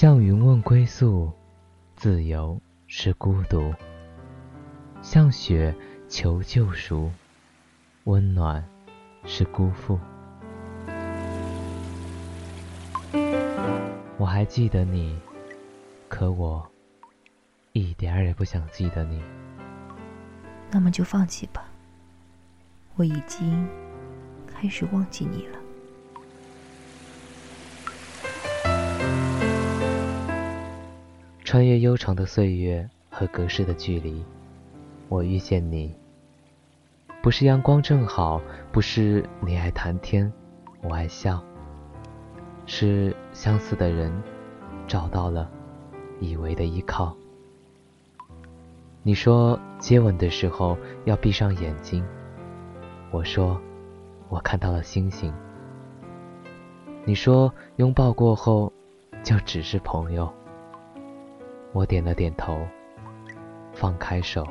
向云问归宿，自由是孤独；向雪求救赎，温暖是辜负。我还记得你，可我一点儿也不想记得你。那么就放弃吧，我已经开始忘记你了。穿越悠长的岁月和隔世的距离，我遇见你。不是阳光正好，不是你爱谈天，我爱笑，是相似的人找到了以为的依靠。你说接吻的时候要闭上眼睛，我说我看到了星星。你说拥抱过后就只是朋友。我点了点头，放开手。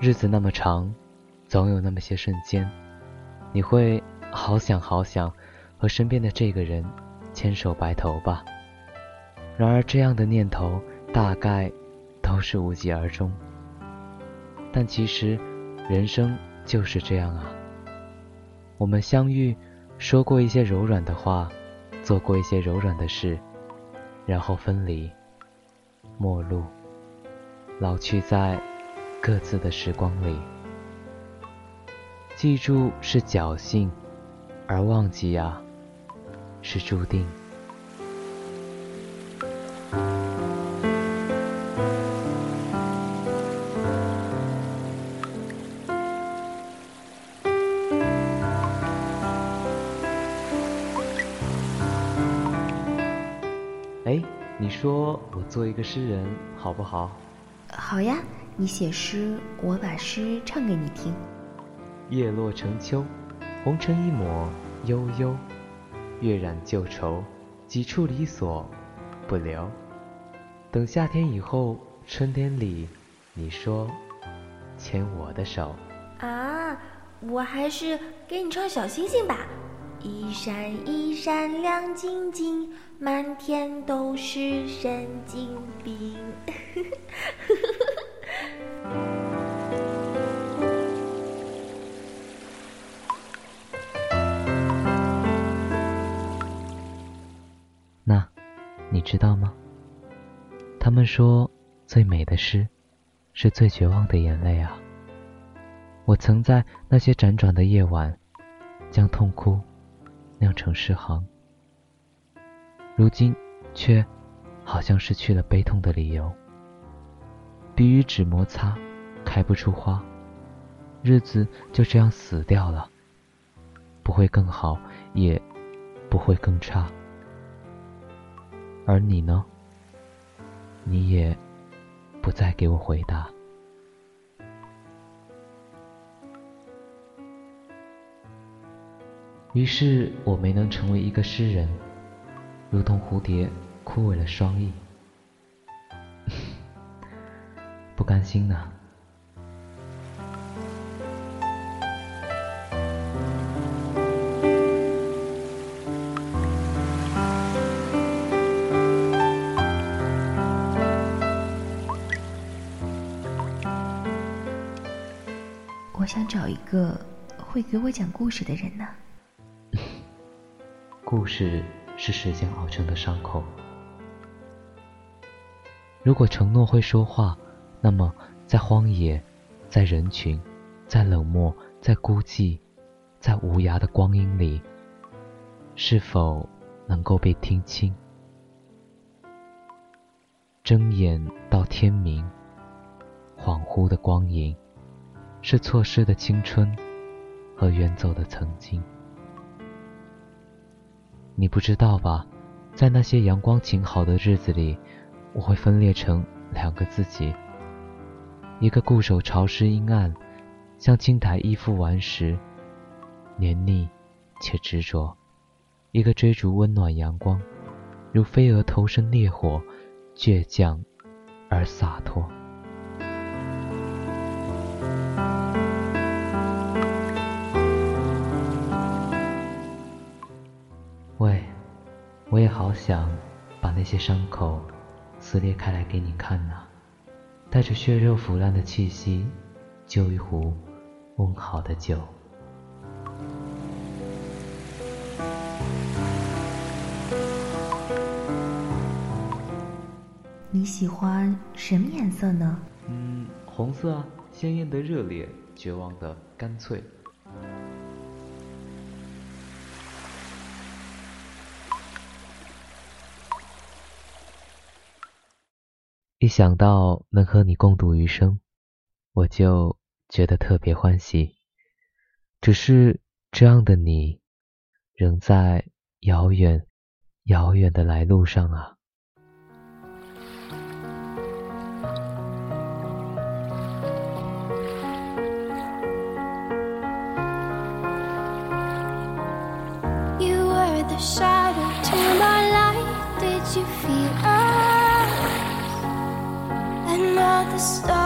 日子那么长，总有那么些瞬间，你会好想好想和身边的这个人牵手白头吧。然而，这样的念头大概都是无疾而终。但其实，人生就是这样啊。我们相遇，说过一些柔软的话，做过一些柔软的事。然后分离，陌路，老去在各自的时光里。记住是侥幸，而忘记啊，是注定。说我做一个诗人好不好？好呀，你写诗，我把诗唱给你听。叶落成秋，红尘一抹悠悠，月染旧愁，几处离索不留。等夏天以后，春天里，你说牵我的手。啊，我还是给你唱小星星吧。一闪一闪亮晶晶，满天都是神经病。那，你知道吗？他们说，最美的诗，是最绝望的眼泪啊。我曾在那些辗转的夜晚，将痛哭。酿成诗行，如今却好像失去了悲痛的理由。笔与纸摩擦，开不出花，日子就这样死掉了。不会更好，也不会更差。而你呢？你也不再给我回答。于是我没能成为一个诗人，如同蝴蝶枯萎了双翼，不甘心呢。我想找一个会给我讲故事的人呢。故事是时间熬成的伤口。如果承诺会说话，那么在荒野，在人群，在冷漠，在孤寂，在无涯的光阴里，是否能够被听清？睁眼到天明，恍惚的光影，是错失的青春和远走的曾经。你不知道吧，在那些阳光晴好的日子里，我会分裂成两个自己：一个固守潮湿阴暗，像青苔依附顽石，黏腻且执着；一个追逐温暖阳光，如飞蛾投身烈火，倔强而洒脱。好想把那些伤口撕裂开来给你看呐，带着血肉腐烂的气息，就一壶温好的酒。你喜欢什么颜色呢？嗯，红色啊，鲜艳的热烈，绝望的干脆。一想到能和你共度余生，我就觉得特别欢喜。只是这样的你，仍在遥远、遥远的来路上啊。The stars